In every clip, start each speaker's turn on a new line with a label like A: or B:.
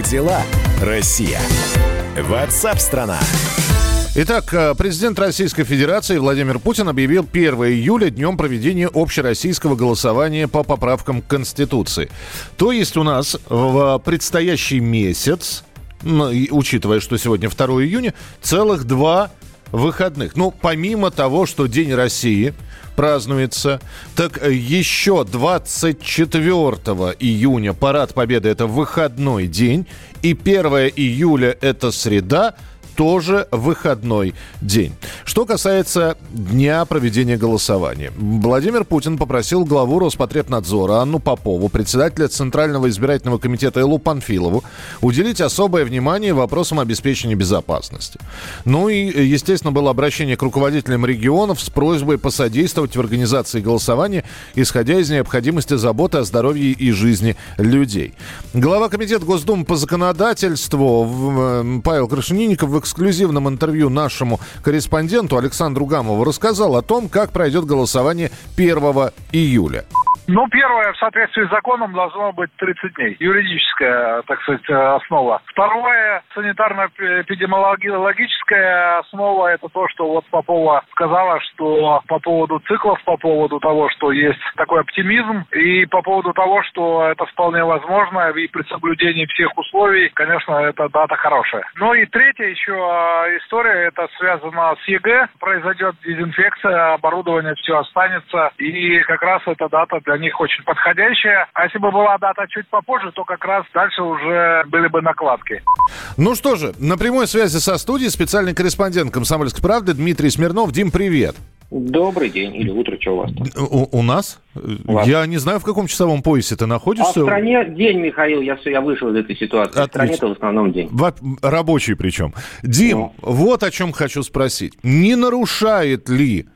A: Как дела, Россия? Ватсап-страна!
B: Итак, э, президент Российской Федерации Владимир Путин объявил 1 июля днем проведения общероссийского голосования по поправкам к Конституции. То есть у нас в предстоящий месяц, учитывая, что сегодня 2 июня, целых два выходных. Ну, помимо того, что День России празднуется, так еще 24 июня Парад Победы – это выходной день, и 1 июля – это среда – тоже выходной день. Что касается дня проведения голосования. Владимир Путин попросил главу Роспотребнадзора Анну Попову, председателя Центрального избирательного комитета Элу Панфилову уделить особое внимание вопросам обеспечения безопасности. Ну и, естественно, было обращение к руководителям регионов с просьбой посодействовать в организации голосования, исходя из необходимости заботы о здоровье и жизни людей. Глава Комитета Госдумы по законодательству э, Павел Крашенинников в эксклюзивном интервью нашему корреспонденту Александру Гамову рассказал о том, как пройдет голосование 1 июля.
C: Ну, первое, в соответствии с законом должно быть 30 дней. Юридическая, так сказать, основа. Второе, санитарно-эпидемиологическая основа, это то, что вот Попова сказала, что по поводу циклов, по поводу того, что есть такой оптимизм, и по поводу того, что это вполне возможно, и при соблюдении всех условий, конечно, эта дата хорошая. Ну и третья еще а, история, это связано с ЕГЭ. Произойдет дезинфекция, оборудование все останется, и как раз эта дата для них очень подходящая. А если бы была дата чуть попозже, то как раз дальше уже были бы накладки.
B: Ну что же, на прямой связи со студией специальный корреспондент «Комсомольской правды» Дмитрий Смирнов. Дим, привет.
D: Добрый день или утро, что у вас
B: там? У, у нас? Вас? Я не знаю, в каком часовом поясе ты находишься.
D: А в стране день, Михаил, я все, я вышел из этой ситуации. Отлично. В стране это в основном день.
B: В, рабочий причем. Дим, ну. вот о чем хочу спросить. Не нарушает ли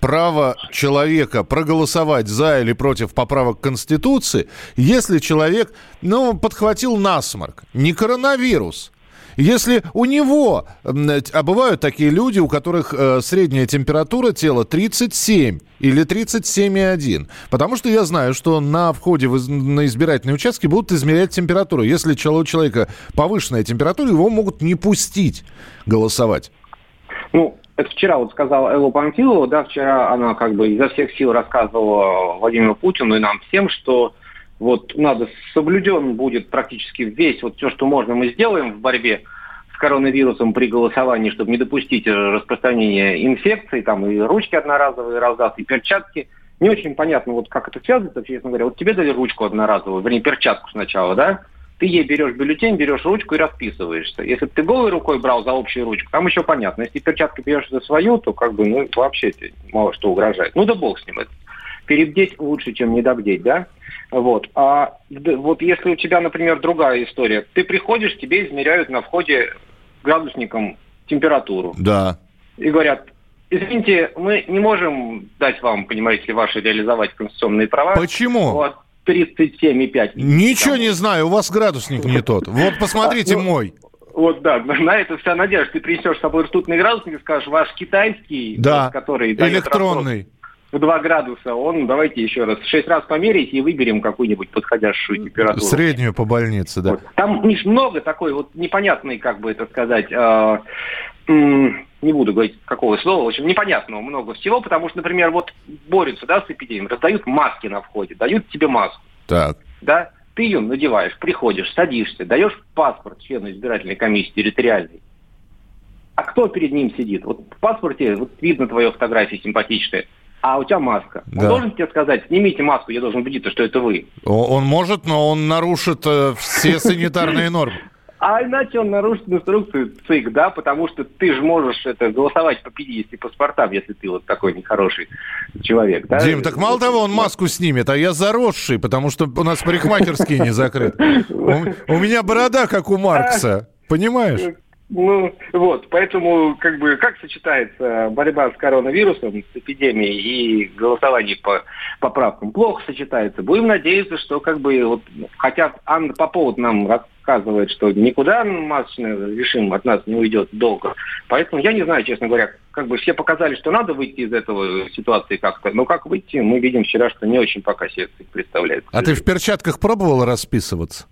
B: право человека проголосовать за или против поправок Конституции, если человек, ну, подхватил насморк, не коронавирус, если у него, а бывают такие люди, у которых э, средняя температура тела 37 или 37,1. Потому что я знаю, что на входе в, на избирательные участки будут измерять температуру. Если у человека повышенная температура, его могут не пустить голосовать.
D: Ну, это вчера вот сказала Элла Памфилова, да, вчера она как бы изо всех сил рассказывала Владимиру Путину и нам всем, что вот надо соблюден будет практически весь вот все, что можно, мы сделаем в борьбе с коронавирусом при голосовании, чтобы не допустить распространения инфекции, там и ручки одноразовые раздаст, и перчатки. Не очень понятно, вот как это связано, честно говоря. Вот тебе дали ручку одноразовую, вернее, перчатку сначала, да? Ты ей берешь бюллетень, берешь ручку и расписываешься. Если бы ты голой рукой брал за общую ручку, там еще понятно. Если перчатки берешь за свою, то как бы, ну, вообще мало что угрожает. Ну да бог с ним. Это перебдеть лучше, чем недобдеть, да? Вот. А вот если у тебя, например, другая история, ты приходишь, тебе измеряют на входе градусником температуру.
B: Да.
D: И говорят, извините, мы не можем дать вам, понимаете ли, ваши реализовать конституционные права.
B: Почему? Вот.
D: 37,5.
B: Ничего там. не знаю, у вас градусник не тот. Вот посмотрите а, ну, мой.
D: Вот, да, на это вся надежда. Ты принесешь с собой ртутный градусник и скажешь, ваш китайский,
B: да,
D: который...
B: электронный.
D: В 2 градуса, он, давайте еще раз, 6 раз померите и выберем какую-нибудь подходящую температуру.
B: Среднюю по больнице, да. Вот.
D: Там, Миш, много такой вот непонятный, как бы это сказать, э, не буду говорить какого слова, в общем, непонятного много всего, потому что, например, вот борются, да, с эпидемией, раздают маски на входе, дают тебе маску.
B: Так.
D: Да, ты ее надеваешь, приходишь, садишься, даешь паспорт члену избирательной комиссии территориальной. А кто перед ним сидит? Вот в паспорте вот видно твою фотографию симпатичная, а у тебя маска. Да. Он должен тебе сказать, снимите маску, я должен убедиться, что это вы.
B: Он может, но он нарушит э, все санитарные нормы.
D: А иначе он нарушит инструкцию ЦИК, да, потому что ты же можешь это голосовать по 50 паспортам, если ты вот такой нехороший человек, да?
B: Дим, так мало того, он маску снимет, а я заросший, потому что у нас парикмахерские не закрыты. У меня борода, как у Маркса, понимаешь?
D: Ну, вот, поэтому, как бы, как сочетается борьба с коронавирусом, с эпидемией и голосование по поправкам? Плохо сочетается. Будем надеяться, что, как бы, вот, хотя Анна Попова нам рассказывает, что никуда масочный режим от нас не уйдет долго. Поэтому я не знаю, честно говоря, как бы все показали, что надо выйти из этого ситуации как-то. Но как выйти, мы видим вчера, что не очень пока себе представляет.
B: А ты в перчатках пробовал расписываться?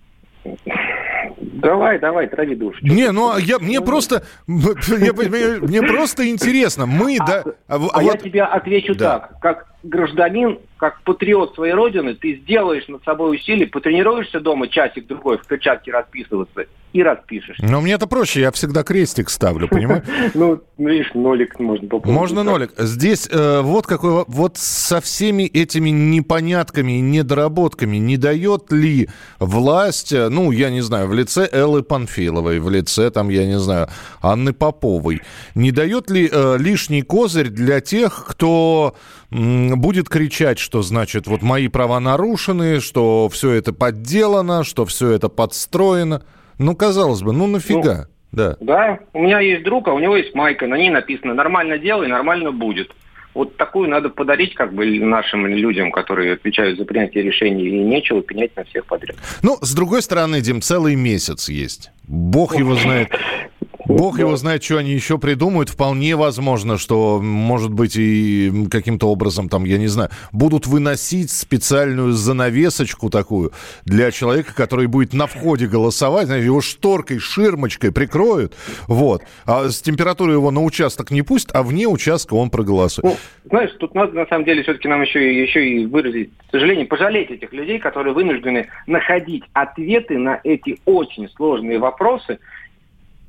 D: Давай, давай, трави душу.
B: Не, ну а я, мне просто, я, мне просто интересно. Мы,
D: а,
B: да...
D: А, а вот, я тебе отвечу да. так. Как гражданин, как патриот своей родины, ты сделаешь над собой усилие, потренируешься дома часик-другой в перчатке расписываться и распишешь.
B: Но мне это проще, я всегда крестик ставлю, понимаешь?
D: Ну, видишь, нолик можно
B: попробовать. Можно нолик. Здесь э, вот какой, вот со всеми этими непонятками и недоработками не дает ли власть, э, ну, я не знаю, в лице Эллы Панфиловой, в лице, там, я не знаю, Анны Поповой, не дает ли э, лишний козырь для тех, кто будет кричать, что значит вот мои права нарушены, что все это подделано, что все это подстроено. Ну, казалось бы, ну нафига? Ну,
D: да. да, у меня есть друг, а у него есть майка, на ней написано «нормально делай, нормально будет». Вот такую надо подарить как бы нашим людям, которые отвечают за принятие решений, и нечего пенять на всех подряд.
B: Ну, с другой стороны, Дим, целый месяц есть. Бог его знает. Бог его знает, что они еще придумают. Вполне возможно, что, может быть, и каким-то образом, там, я не знаю, будут выносить специальную занавесочку такую для человека, который будет на входе голосовать. Знаете, его шторкой, ширмочкой прикроют. Вот. А с температурой его на участок не пусть, а вне участка он проголосует. Ну,
D: знаешь, тут надо, на самом деле, все-таки нам еще, еще и выразить, к сожалению, пожалеть этих людей, которые вынуждены находить ответы на эти очень сложные вопросы,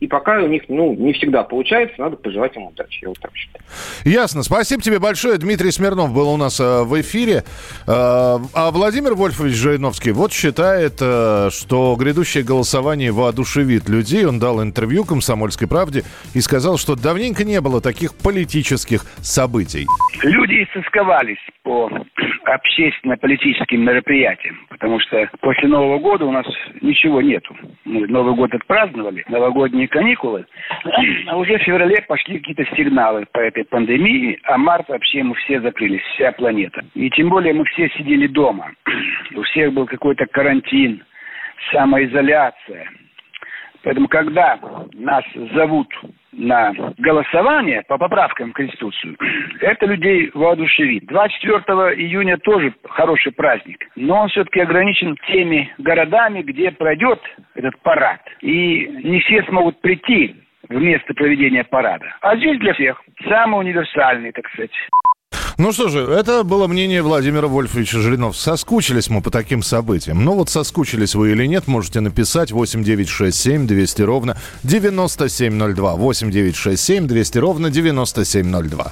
D: и пока у них, ну, не всегда получается, надо пожелать им удачи, я вот так считаю.
B: Ясно. Спасибо тебе большое. Дмитрий Смирнов был у нас э, в эфире. Э, а Владимир Вольфович Жириновский вот считает, э, что грядущее голосование воодушевит людей. Он дал интервью «Комсомольской правде» и сказал, что давненько не было таких политических событий.
E: Люди истосковались по общественно-политическим мероприятиям, потому что после Нового года у нас ничего нету. Мы Новый год отпраздновали, новогодние каникулы, а уже в феврале пошли какие-то сигналы по этой пандемии, а март вообще мы все закрылись, вся планета. И тем более мы все сидели дома. У всех был какой-то карантин, самоизоляция. Поэтому, когда нас зовут на голосование по поправкам в Конституцию, это людей воодушевит. 24 июня тоже хороший праздник, но он все-таки ограничен теми городами, где пройдет этот парад. И не все смогут прийти в место проведения парада. А здесь для всех самый универсальный, так сказать.
B: Ну что же, это было мнение Владимира Вольфовича Жиринов. Соскучились мы по таким событиям. Ну вот соскучились вы или нет, можете написать 8967 200 ровно 9702. 8967 200 ровно 9702.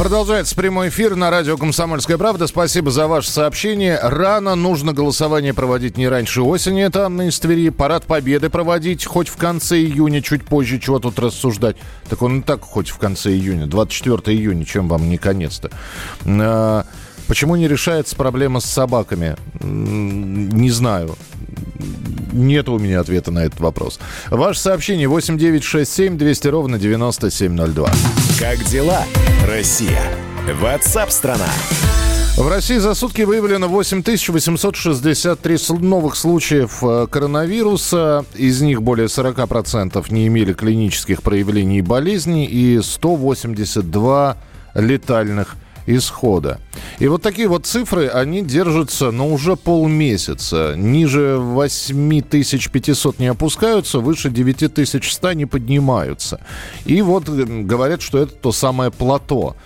B: Продолжается прямой эфир на радио «Комсомольская правда». Спасибо за ваше сообщение. Рано нужно голосование проводить не раньше осени. Это Анна из Твери. Парад Победы проводить хоть в конце июня, чуть позже. Чего тут рассуждать? Так он и так хоть в конце июня. 24 июня, чем вам не конец-то. Почему не решается проблема с собаками? Не знаю. Нет у меня ответа на этот вопрос. Ваше сообщение 8967 200 ровно 9702.
A: Как дела, Россия? Ватсап-страна!
B: В России за сутки выявлено 8863 с- новых случаев э, коронавируса. Из них более 40% не имели клинических проявлений болезни и 182 летальных исхода. И вот такие вот цифры, они держатся, ну, уже полмесяца. Ниже 8500 не опускаются, выше 9100 не поднимаются. И вот говорят, что это то самое плато,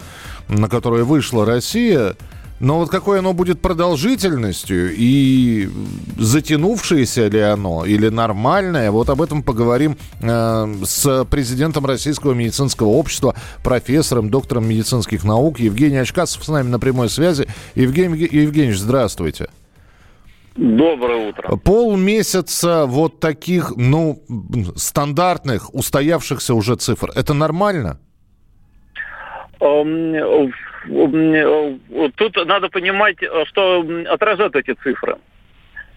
B: на которое вышла Россия. Но вот какой оно будет продолжительностью и затянувшееся ли оно или нормальное, вот об этом поговорим э, с президентом Российского медицинского общества, профессором, доктором медицинских наук Евгений Очкасов с нами на прямой связи. Евгений Евгеньевич, здравствуйте.
F: Доброе утро.
B: Полмесяца вот таких, ну, стандартных, устоявшихся уже цифр. Это нормально?
F: Эм, Тут надо понимать, э, что отражают эти цифры.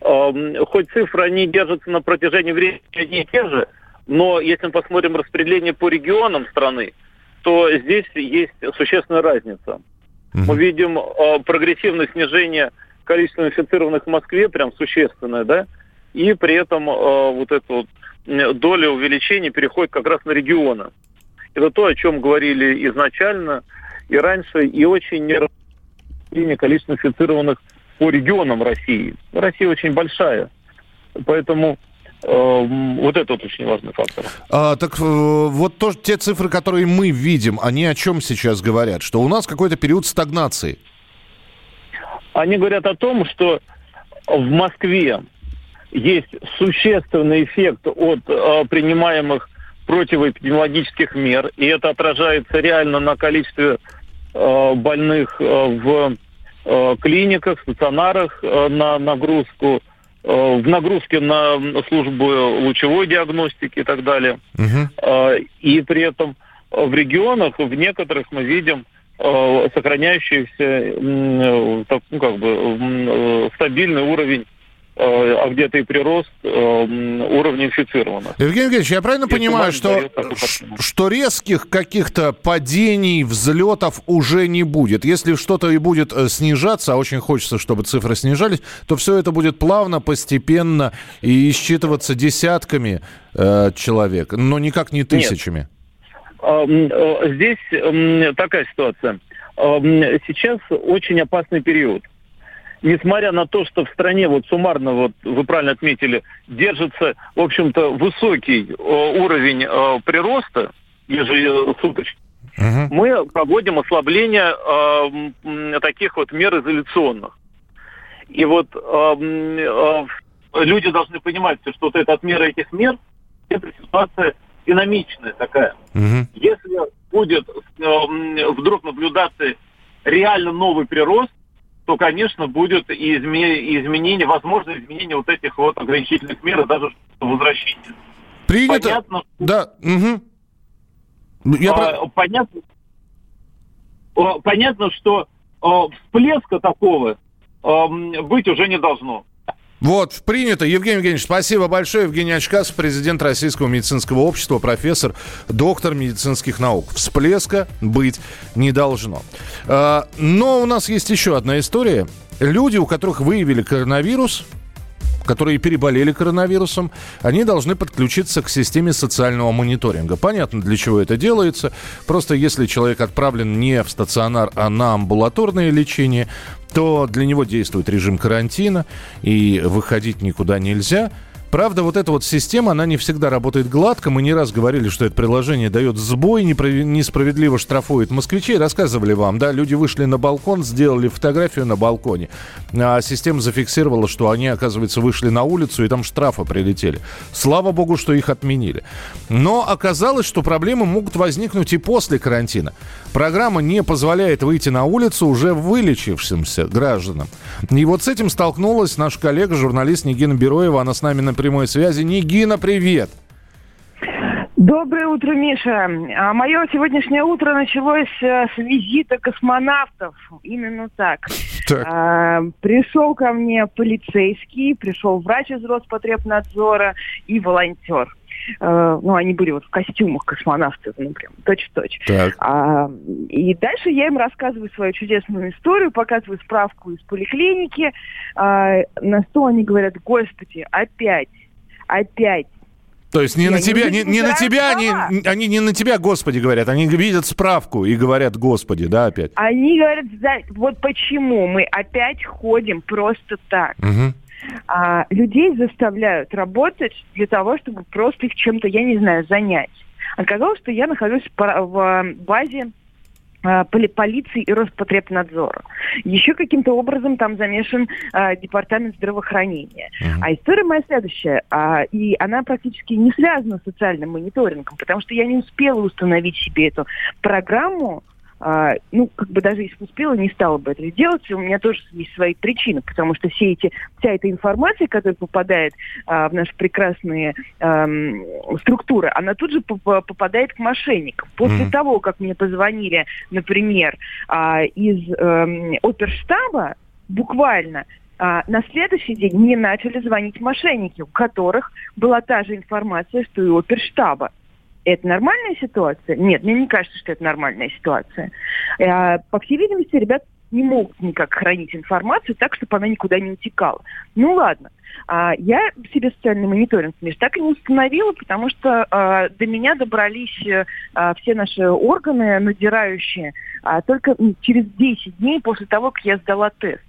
F: Эм, Хоть цифры, они держатся на протяжении времени одни и те же, но если мы посмотрим распределение по регионам страны, то здесь есть существенная разница. Мы видим э, прогрессивное снижение количества инфицированных в Москве, прям существенное, да, и при этом э, вот эта вот доля увеличения переходит как раз на регионы. Это то, о чем говорили изначально и раньше, и очень не количество инфицированных по регионам России. Россия очень большая, поэтому э, вот это вот очень важный фактор.
B: А, так э, вот то, те цифры, которые мы видим, они о чем сейчас говорят? Что у нас какой-то период стагнации.
F: Они говорят о том, что в Москве есть существенный эффект от э, принимаемых противоэпидемиологических мер, и это отражается реально на количестве больных э, в э, клиниках, стационарах, э, на нагрузку, э, в нагрузке на службу лучевой диагностики и так далее. Э, И при этом э, в регионах, в некоторых мы видим э, сохраняющийся э, ну, как бы, э, стабильный уровень, э, а где-то и прирост э, уровня инфицированных.
B: Евгений Евгеньевич, я правильно
F: Это
B: понимаю, что, что резких каких-то падений, взлетов уже не будет? Если что-то и будет э, снижаться, а очень хочется, чтобы цифры снижались, то все это будет плавно, постепенно и исчитываться десятками э, человек, но никак не тысячами.
F: А, м, э, Здесь такая ситуация. А, Сейчас очень опасный период. Несмотря на то, что в стране, вот суммарно, вот вы правильно отметили, держится, в общем-то, высокий э, уровень э, прироста ежесуточно,
B: Мгм.
F: мы проводим ослабление э, таких вот мер изоляционных. И вот э, э, люди должны понимать, что вот эта отмера этих мер, это ситуация динамичная такая.
B: Мгм.
F: Если будет э, вдруг наблюдаться реально новый прирост, то, конечно, будет и изме- изменение, возможно, изменение вот этих вот ограничительных мер, даже возвращение.
B: Принято.
F: Понятно,
B: Да. мгм. Я про-
F: А, понятно, понятно, что всплеска такого быть уже не должно.
B: Вот, принято. Евгений Евгеньевич, спасибо большое. Евгений Очкасов, президент Российского медицинского общества, профессор, доктор медицинских наук. Всплеска быть не должно. А, Но у нас есть еще одна история. Люди, у которых выявили коронавирус, которые переболели коронавирусом, они должны подключиться к системе социального мониторинга. Понятно, для чего это делается. Просто если человек отправлен не в стационар, а на амбулаторное лечение, то для него действует режим карантина, и выходить никуда нельзя – Правда, вот эта вот система, она не всегда работает гладко. Мы не раз говорили, что это приложение дает сбой, несправедливо штрафует москвичей. Рассказывали вам, да, люди вышли на балкон, сделали фотографию на балконе, а система зафиксировала, что они, оказывается, вышли на улицу, и там штрафы прилетели. Слава богу, что их отменили. Но оказалось, что проблемы могут возникнуть и после карантина. Программа не позволяет выйти на улицу уже вылечившимся гражданам. И вот с этим столкнулась наш коллега, журналист Нигина Бероева. Она с нами на прямой связи. Нигина, привет!
G: Доброе утро, Миша. А мое сегодняшнее утро началось э, с визита космонавтов. Именно так. так. А, пришел ко мне полицейский, пришел врач из Роспотребнадзора и волонтер. Э, ну, они были вот в костюмах космонавтов, ну, прям точь-в-точь. Так. А, и дальше я им рассказываю свою чудесную историю, показываю справку из поликлиники, а, на что они говорят, господи, опять, опять.
B: То есть не я на тебя, не, не на тебя, они, они не на тебя, Господи, говорят, они видят справку и говорят, Господи, да, опять.
G: Они говорят, вот почему мы опять ходим просто так. Угу а, людей заставляют работать для того, чтобы просто их чем-то, я не знаю, занять. Оказалось, что я нахожусь в базе а, полиции и Роспотребнадзора. Еще каким-то образом там замешан а, департамент здравоохранения. Uh-huh. А история моя следующая. А, и она практически не связана с социальным мониторингом, потому что я не успела установить себе эту программу а, ну, как бы даже если успела, не стала бы это делать. У меня тоже есть свои причины, потому что все эти, вся эта информация, которая попадает а, в наши прекрасные а, структуры, она тут же попадает к мошенникам. После mm-hmm. того, как мне позвонили, например, а, из а, оперштаба, буквально а, на следующий день мне начали звонить мошенники, у которых была та же информация, что и оперштаба. Это нормальная ситуация? Нет, мне не кажется, что это нормальная ситуация. Э, по всей видимости, ребят не могут никак хранить информацию так, чтобы она никуда не утекала. Ну ладно. А, я себе социальный мониторинг, Миш, так и не установила, потому что а, до меня добрались а, все наши органы надирающие а, только через 10 дней после того, как я сдала тест.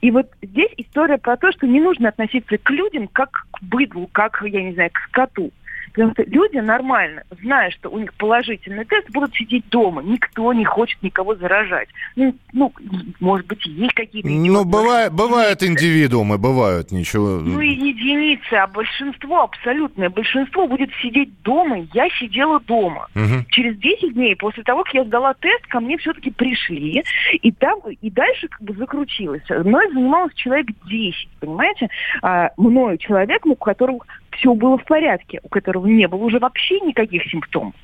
G: И вот здесь история про то, что не нужно относиться к людям как к быдлу, как, я не знаю, к скоту. Потому что люди нормально, зная, что у них положительный тест, будут сидеть дома. Никто не хочет никого заражать. Ну, ну может быть, есть какие-то...
B: Ну, бывает, бывают индивидуумы, бывают, ничего...
G: Ну, и единицы, а большинство, абсолютное большинство будет сидеть дома. Я сидела дома. Угу. Через 10 дней после того, как я сдала тест, ко мне все-таки пришли. И там, и дальше как бы закрутилось. Мной занималось человек 10, понимаете? А, мною человек, у которого все было в порядке, у которого не было уже вообще никаких симптомов.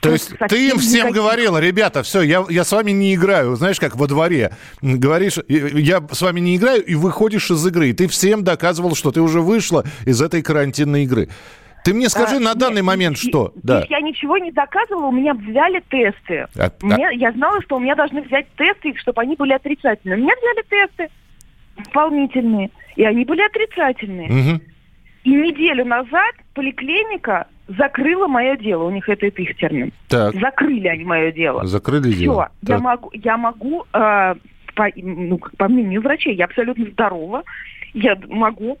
B: То есть ты им всем никаких. говорила, ребята, все, я, я с вами не играю, знаешь, как во дворе. Говоришь, я с вами не играю, и выходишь из игры. И ты всем доказывал, что ты уже вышла из этой карантинной игры. Ты мне скажи а, на данный нет, момент, что...
G: Да. Я ничего не доказывала, у меня взяли тесты. А, мне, а... Я знала, что у меня должны взять тесты, чтобы они были отрицательные. У меня взяли тесты дополнительные, и они были отрицательные. Угу. И неделю назад поликлиника закрыла мое дело. У них это, это их термин. Так. Закрыли они мое дело.
B: Закрыли Все, дело.
G: Я могу, я могу э, по, ну, по мнению врачей, я абсолютно здорова. Я могу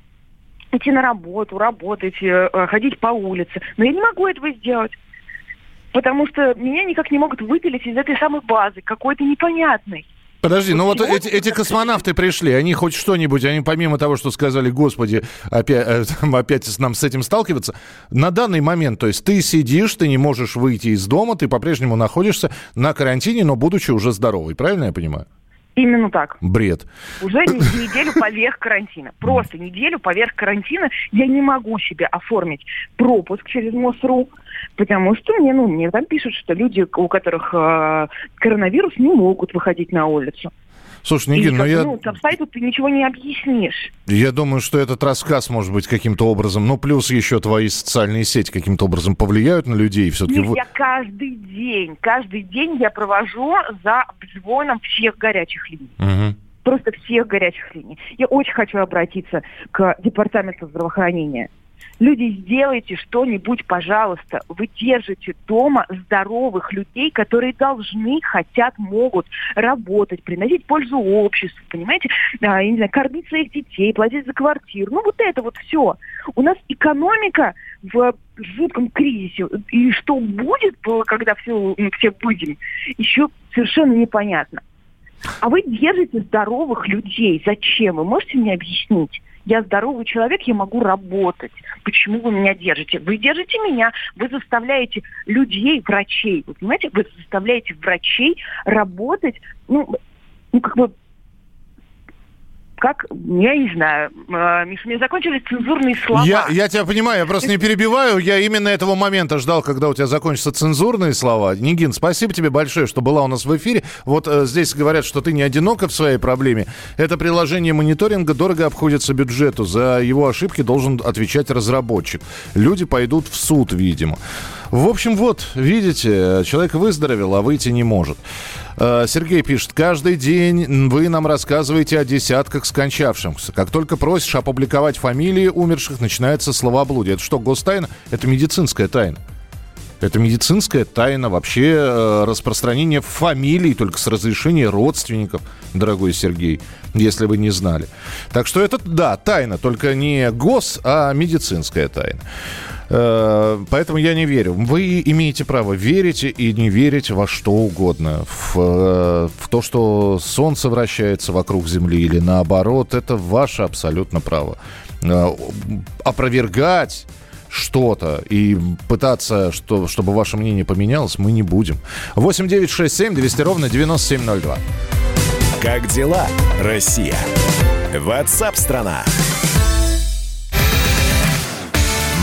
G: идти на работу, работать, э, ходить по улице. Но я не могу этого сделать. Потому что меня никак не могут выпилить из этой самой базы, какой-то непонятной.
B: Подожди, ну вот эти, эти космонавты пришли, они хоть что-нибудь, они помимо того, что сказали, господи, опять, э, опять нам с этим сталкиваться, на данный момент, то есть ты сидишь, ты не можешь выйти из дома, ты по-прежнему находишься на карантине, но будучи уже здоровый, правильно я понимаю?
G: Именно так.
B: Бред.
G: Уже неделю поверх карантина. Просто неделю поверх карантина я не могу себе оформить пропуск через МОСРУ, потому что мне, ну, мне там пишут, что люди, у которых э, коронавирус, не могут выходить на улицу.
B: Слушай, Нигин, ну я... Ну,
G: там сайту ты ничего не объяснишь.
B: Я думаю, что этот рассказ может быть каким-то образом, ну, плюс еще твои социальные сети каким-то образом повлияют на людей. Все-таки...
G: Нет, я каждый день, каждый день я провожу за обзвоном всех горячих линий. Угу. просто всех горячих линий. Я очень хочу обратиться к департаменту здравоохранения. Люди, сделайте что-нибудь, пожалуйста. Вы держите дома здоровых людей, которые должны, хотят, могут работать, приносить пользу обществу, понимаете? А, я не знаю, кормить своих детей, платить за квартиру. Ну, вот это вот все. У нас экономика в жутком кризисе. И что будет, когда все, все выйдем, еще совершенно непонятно. А вы держите здоровых людей. Зачем? Вы можете мне объяснить? Я здоровый человек, я могу работать. Почему вы меня держите? Вы держите меня, вы заставляете людей, врачей, вы понимаете, вы заставляете врачей работать, ну, ну как бы как, я не знаю, э, Миша, мне закончились цензурные слова.
B: Я, я тебя понимаю, я просто не перебиваю, я именно этого момента ждал, когда у тебя закончатся цензурные слова. Нигин, спасибо тебе большое, что была у нас в эфире. Вот э, здесь говорят, что ты не одинока в своей проблеме. Это приложение мониторинга дорого обходится бюджету. За его ошибки должен отвечать разработчик. Люди пойдут в суд, видимо. В общем, вот, видите, человек выздоровел, а выйти не может. Э, Сергей пишет, каждый день вы нам рассказываете о десятках скончавшихся. Как только просишь опубликовать фамилии умерших, начинается словоблудие. Это что, гостайна? Это медицинская тайна. Это медицинская тайна вообще э, распространение фамилий только с разрешения родственников, дорогой Сергей, если вы не знали. Так что это, да, тайна, только не гос, а медицинская тайна. Э, поэтому я не верю. Вы имеете право верить и не верить во что угодно. В, э, в то, что Солнце вращается вокруг Земли или наоборот, это ваше абсолютно право. Опровергать что-то и пытаться, что, чтобы ваше мнение поменялось, мы не будем. 8 9 6 7 200 ровно 9702.
A: Как дела, Россия? Ватсап-страна!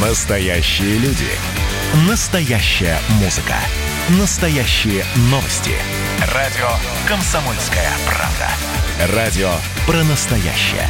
A: Настоящие люди. Настоящая музыка. Настоящие новости. Радио «Комсомольская правда». Радио про настоящее.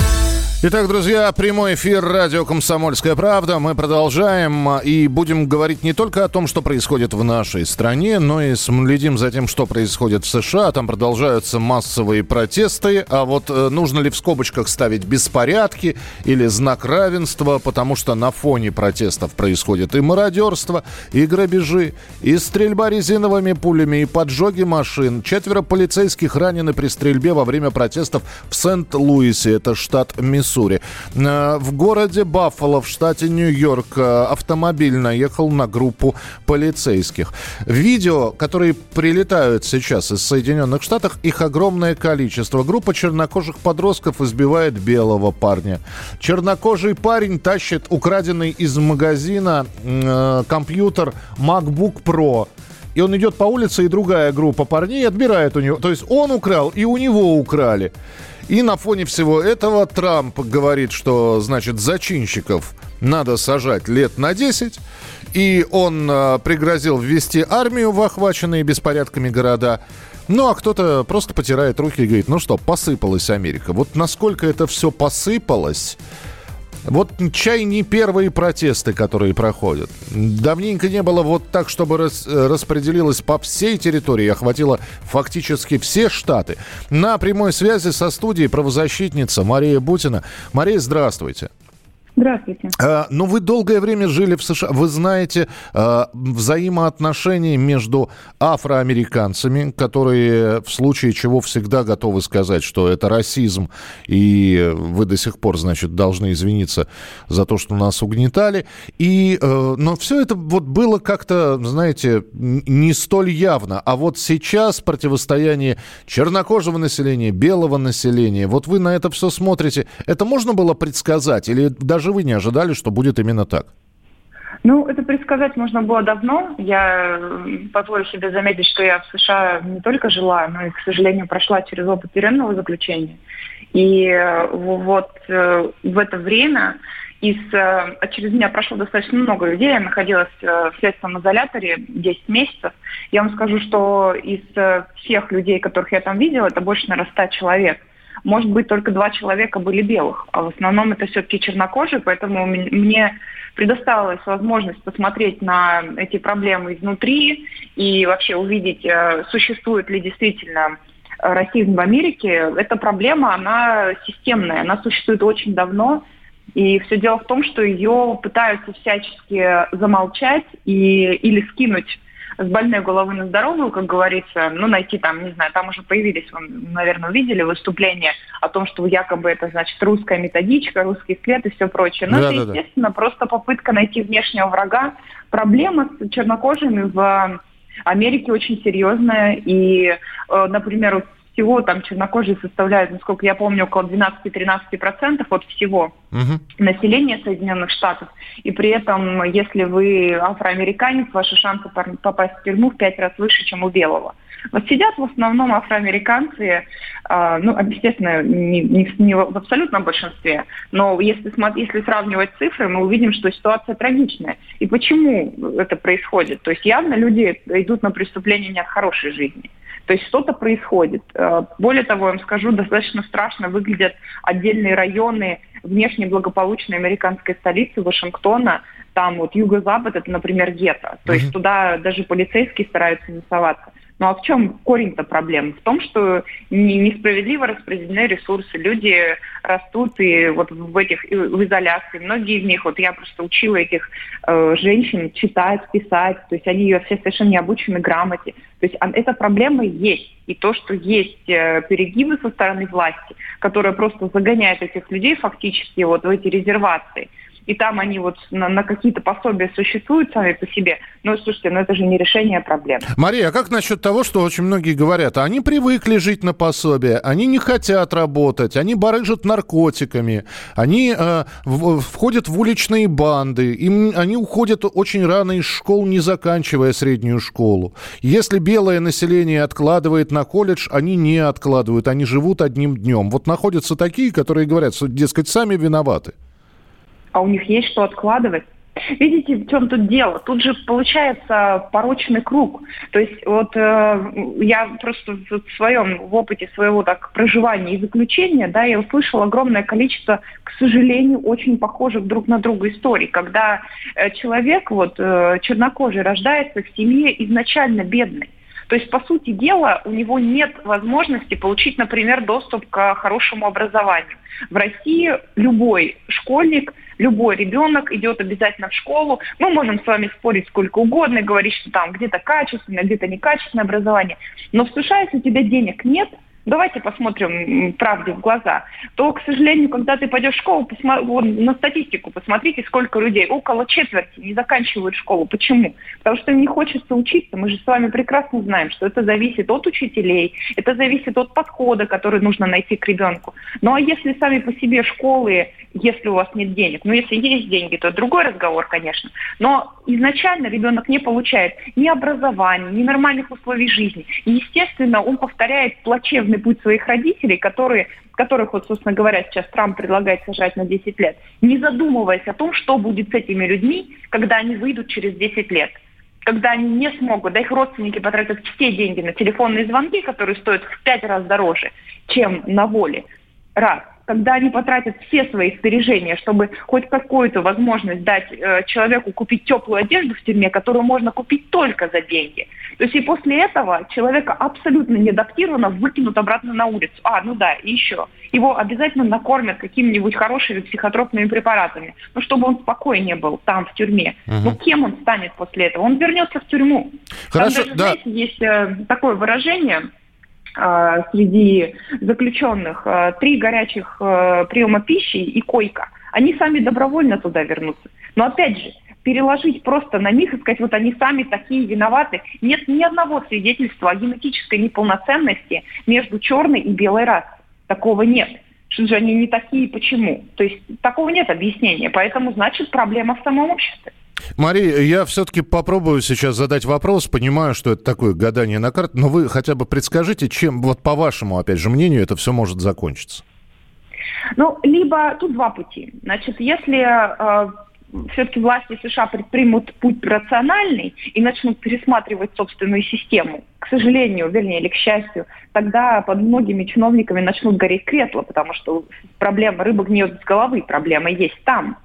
B: Итак, друзья, прямой эфир радио «Комсомольская правда». Мы продолжаем и будем говорить не только о том, что происходит в нашей стране, но и следим за тем, что происходит в США. Там продолжаются массовые протесты. А вот э, нужно ли в скобочках ставить беспорядки или знак равенства, потому что на фоне протестов происходит и мародерство, и грабежи, и стрельба резиновыми пулями, и поджоги машин. Четверо полицейских ранены при стрельбе во время протестов в Сент-Луисе, это штат Миссури. Миссури. Э, в городе Баффало в штате Нью-Йорк э, автомобиль наехал на группу полицейских. Видео, которые прилетают сейчас из Соединенных Штатов, их огромное количество. Группа чернокожих подростков избивает белого парня. Чернокожий парень тащит украденный из магазина э, компьютер MacBook Pro и он идет по улице, и другая группа парней отбирает у него. То есть он украл, и у него украли. И на фоне всего этого Трамп говорит, что, значит, зачинщиков надо сажать лет на 10. И он э, пригрозил ввести армию в охваченные беспорядками города. Ну, а кто-то просто потирает руки и говорит, ну что, посыпалась Америка. Вот насколько это все посыпалось, вот чай не первые протесты, которые проходят. Давненько не было вот так, чтобы рас, распределилось по всей территории, охватило фактически все штаты. На прямой связи со студией правозащитница Мария Бутина. Мария, здравствуйте.
H: Здравствуйте.
B: А, ну, вы долгое время жили в США. Вы знаете а, взаимоотношения между афроамериканцами, которые в случае чего всегда готовы сказать, что это расизм, и вы до сих пор, значит, должны извиниться за то, что нас угнетали. И, а, но все это вот было как-то, знаете, не столь явно. А вот сейчас противостояние чернокожего населения, белого населения, вот вы на это все смотрите. Это можно было предсказать? Или даже даже вы не ожидали, что будет именно так?
H: Ну, это предсказать можно было давно. Я позволю себе заметить, что я в США не только жила, но и, к сожалению, прошла через опыт тюремного заключения. И э, вот э, в это время из, а через меня прошло достаточно много людей. Я находилась в следственном изоляторе 10 месяцев. Я вам скажу, что из всех людей, которых я там видела, это больше, наверное, 100 человек может быть, только два человека были белых, а в основном это все-таки чернокожие, поэтому мне предоставилась возможность посмотреть на эти проблемы изнутри и вообще увидеть, э, существует ли действительно расизм в Америке. Эта проблема, она системная, она существует очень давно, и все дело в том, что ее пытаются всячески замолчать и, или скинуть с больной головы на здоровую, как говорится, ну, найти там, не знаю, там уже появились, вы, наверное, увидели выступление о том, что якобы это, значит, русская методичка, русский след и все прочее. Но да, это, да, естественно, да. просто попытка найти внешнего врага. Проблема с чернокожими в Америке очень серьезная. И, э, например, всего там чернокожие составляют, насколько я помню, около 12-13% от всего угу. населения Соединенных Штатов. И при этом, если вы афроамериканец, ваши шансы попасть в тюрьму в пять раз выше, чем у белого. Вот сидят в основном афроамериканцы, э, ну, естественно, не, не, не в абсолютном большинстве, но если, если сравнивать цифры, мы увидим, что ситуация трагичная. И почему это происходит? То есть явно люди идут на преступление не от хорошей жизни. То есть что-то происходит. Э, более того, я вам скажу, достаточно страшно выглядят отдельные районы внешне благополучной американской столицы Вашингтона. Там вот юго-запад, это, например, гетто. То есть туда даже полицейские стараются не соваться. Ну а в чем корень-то проблемы? В том, что несправедливо распределены ресурсы. Люди растут и вот в этих в изоляции. Многие из них, вот я просто учила этих э, женщин читать, писать, то есть они все совершенно не обучены грамоте. То есть эта проблема есть. И то, что есть э, перегибы со стороны власти, которые просто загоняют этих людей фактически вот в эти резервации – и там они вот на, на какие-то пособия существуют сами по себе. Но, слушайте, ну это же не решение проблем.
B: Мария, а как насчет того, что очень многие говорят, они привыкли жить на пособие, они не хотят работать, они барыжат наркотиками, они э, в, входят в уличные банды, им, они уходят очень рано из школ, не заканчивая среднюю школу. Если белое население откладывает на колледж, они не откладывают, они живут одним днем. Вот находятся такие, которые говорят, что, дескать, сами виноваты
H: а у них есть что откладывать. Видите, в чем тут дело? Тут же получается порочный круг. То есть вот э, я просто в своем в опыте своего так проживания и заключения, да, я услышала огромное количество, к сожалению, очень похожих друг на друга историй, когда э, человек вот э, чернокожий рождается в семье изначально бедной. То есть, по сути дела, у него нет возможности получить, например, доступ к хорошему образованию. В России любой школьник любой ребенок идет обязательно в школу. Мы можем с вами спорить сколько угодно и говорить, что там где-то качественное, где-то некачественное образование. Но в США, если у тебя денег нет, давайте посмотрим правде в глаза, то, к сожалению, когда ты пойдешь в школу, посмо... вот, на статистику посмотрите, сколько людей, около четверти не заканчивают школу. Почему? Потому что им не хочется учиться. Мы же с вами прекрасно знаем, что это зависит от учителей, это зависит от подхода, который нужно найти к ребенку. Ну а если сами по себе школы, если у вас нет денег, ну если есть деньги, то другой разговор, конечно. Но изначально ребенок не получает ни образования, ни нормальных условий жизни. И, естественно, он повторяет плачевный жизненный путь своих родителей, которые, которых, вот, собственно говоря, сейчас Трамп предлагает сажать на 10 лет, не задумываясь о том, что будет с этими людьми, когда они выйдут через 10 лет когда они не смогут, да их родственники потратят все деньги на телефонные звонки, которые стоят в пять раз дороже, чем на воле. Раз когда они потратят все свои сбережения, чтобы хоть какую-то возможность дать э, человеку купить теплую одежду в тюрьме, которую можно купить только за деньги. То есть и после этого человека абсолютно неадаптированно выкинут обратно на улицу. А, ну да, и еще. Его обязательно накормят какими-нибудь хорошими психотропными препаратами, ну, чтобы он спокойнее был там, в тюрьме. Угу. Ну, кем он станет после этого? Он вернется в тюрьму. Хорошо, там даже, да. знаете, есть э, такое выражение – среди заключенных а, три горячих а, приема пищи и койка, они сами добровольно туда вернутся. Но опять же, переложить просто на них и сказать, вот они сами такие виноваты. Нет ни одного свидетельства о генетической неполноценности между черной и белой расой. Такого нет. Что же они не такие, почему? То есть такого нет объяснения. Поэтому, значит, проблема в самом обществе.
B: Мария, я все-таки попробую сейчас задать вопрос. Понимаю, что это такое гадание на карте, но вы хотя бы предскажите, чем, вот по вашему, опять же, мнению, это все может закончиться?
H: Ну, либо тут два пути. Значит, если э, все-таки власти США предпримут путь рациональный и начнут пересматривать собственную систему, к сожалению, вернее, или к счастью, тогда под многими чиновниками начнут гореть кресла, потому что проблема рыба гниет с головы, проблема есть там.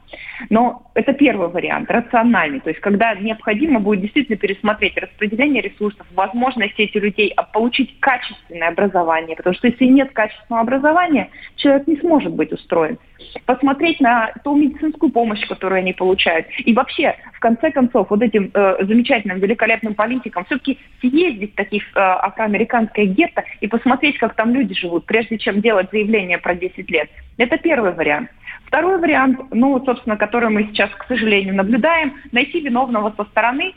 H: Но это первый вариант, рациональный. То есть, когда необходимо будет действительно пересмотреть распределение ресурсов, возможность этих людей получить качественное образование. Потому что если нет качественного образования, человек не сможет быть устроен. Посмотреть на ту медицинскую помощь, которую они получают. И вообще, в конце концов, вот этим э, замечательным, великолепным политикам все-таки съездить в таких э, афроамериканское гетто и посмотреть, как там люди живут, прежде чем делать заявление про 10 лет. Это первый вариант. Второй вариант, ну, собственно, который мы сейчас, к сожалению, наблюдаем, найти виновного со стороны,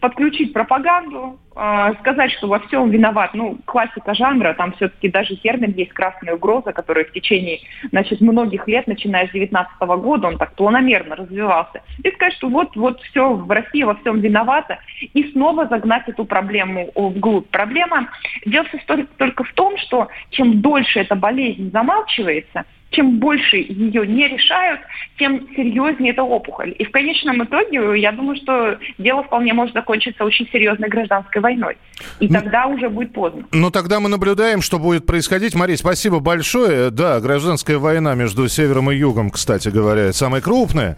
H: подключить пропаганду, э, сказать, что во всем виноват, ну, классика жанра, там все-таки даже термин есть «красная угроза», который в течение, значит, многих лет, начиная с 19 года, он так планомерно развивался. И сказать, что вот, вот все в России во всем виновата, и снова загнать эту проблему вглубь. Проблема дело только в том, что чем дольше эта болезнь замалчивается, чем больше ее не решают, тем серьезнее эта опухоль. И в конечном итоге, я думаю, что дело вполне может закончиться очень серьезной гражданской войной. И ну, тогда уже будет поздно.
B: Ну, тогда мы наблюдаем, что будет происходить. Мария, спасибо большое. Да, гражданская война между севером и югом, кстати говоря, самая крупная.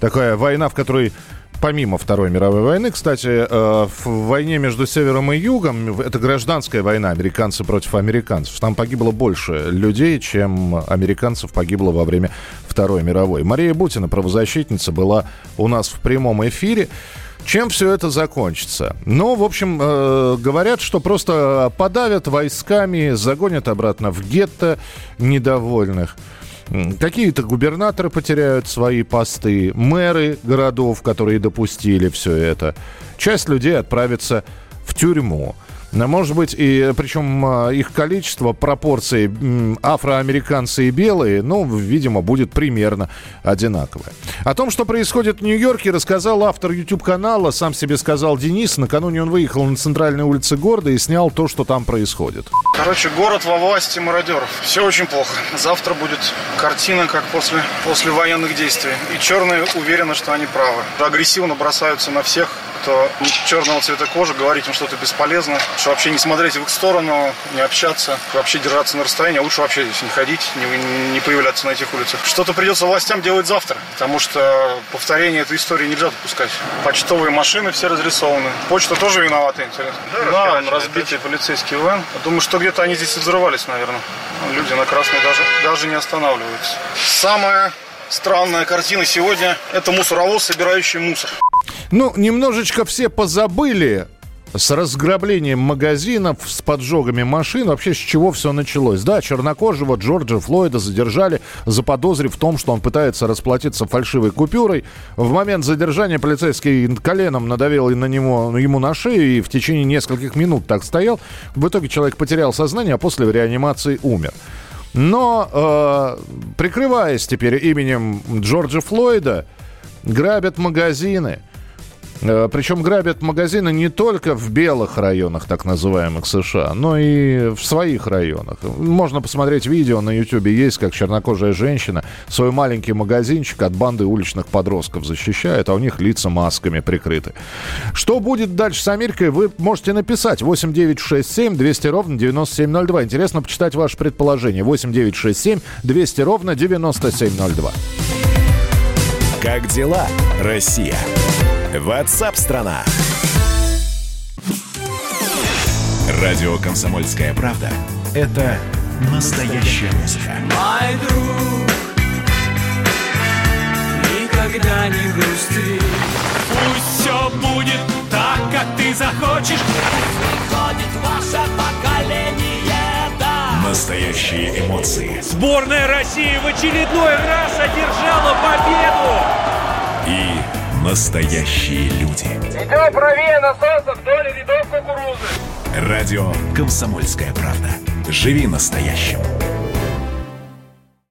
B: Такая война, в которой помимо Второй мировой войны, кстати, э, в войне между Севером и Югом, это гражданская война, американцы против американцев. Там погибло больше людей, чем американцев погибло во время Второй мировой. Мария Бутина, правозащитница, была у нас в прямом эфире. Чем все это закончится? Ну, в общем, э, говорят, что просто подавят войсками, загонят обратно в гетто недовольных. Какие-то губернаторы потеряют свои посты, мэры городов, которые допустили все это. Часть людей отправится в тюрьму. Может быть, и причем а, их количество, пропорции афроамериканцы и белые, ну, видимо, будет примерно одинаковое. О том, что происходит в Нью-Йорке, рассказал автор YouTube-канала, сам себе сказал Денис. Накануне он выехал на центральные улицы города и снял то, что там происходит.
I: Короче, город во власти мародеров. Все очень плохо. Завтра будет картина, как после, после военных действий. И черные уверены, что они правы. Агрессивно бросаются на всех, кто черного цвета кожи, говорить им что-то бесполезно, что вообще не смотреть в их сторону, не общаться, вообще держаться на расстоянии, а лучше вообще здесь не ходить, не, не появляться на этих улицах. Что-то придется властям делать завтра, потому что повторение этой истории нельзя допускать. Почтовые машины все разрисованы. Почта тоже виновата, интересно. Да, да разбитый полицейский вен. Думаю, что где-то они здесь и взрывались, наверное. Люди на красной даже, даже не останавливаются. Самая странная картина сегодня – это мусоровоз, собирающий мусор.
B: Ну, немножечко все позабыли с разграблением магазинов, с поджогами машин. Вообще, с чего все началось? Да, чернокожего Джорджа Флойда задержали, заподозрив в том, что он пытается расплатиться фальшивой купюрой. В момент задержания полицейский коленом надавил на него, ему на шею и в течение нескольких минут так стоял. В итоге человек потерял сознание, а после реанимации умер. Но, э, прикрываясь теперь именем Джорджа Флойда, грабят магазины – Причем грабят магазины не только в белых районах, так называемых США, но и в своих районах. Можно посмотреть видео на YouTube, есть, как чернокожая женщина свой маленький магазинчик от банды уличных подростков защищает, а у них лица масками прикрыты. Что будет дальше с Америкой, вы можете написать 8967 200 ровно 9702. Интересно почитать ваше предположение. 8967 200 ровно 9702.
A: Как дела, Россия? Ватсап-страна! Радио «Комсомольская правда» — это настоящая музыка.
J: Мой друг, никогда не грусти. Пусть все будет так, как ты захочешь. Приходит ваше поколение, да.
A: Настоящие эмоции.
K: Сборная России в очередной раз одержала победу.
A: И Настоящие люди.
L: Идем правее насоса вдоль рядов кукурузы.
A: Радио «Комсомольская правда». Живи настоящим.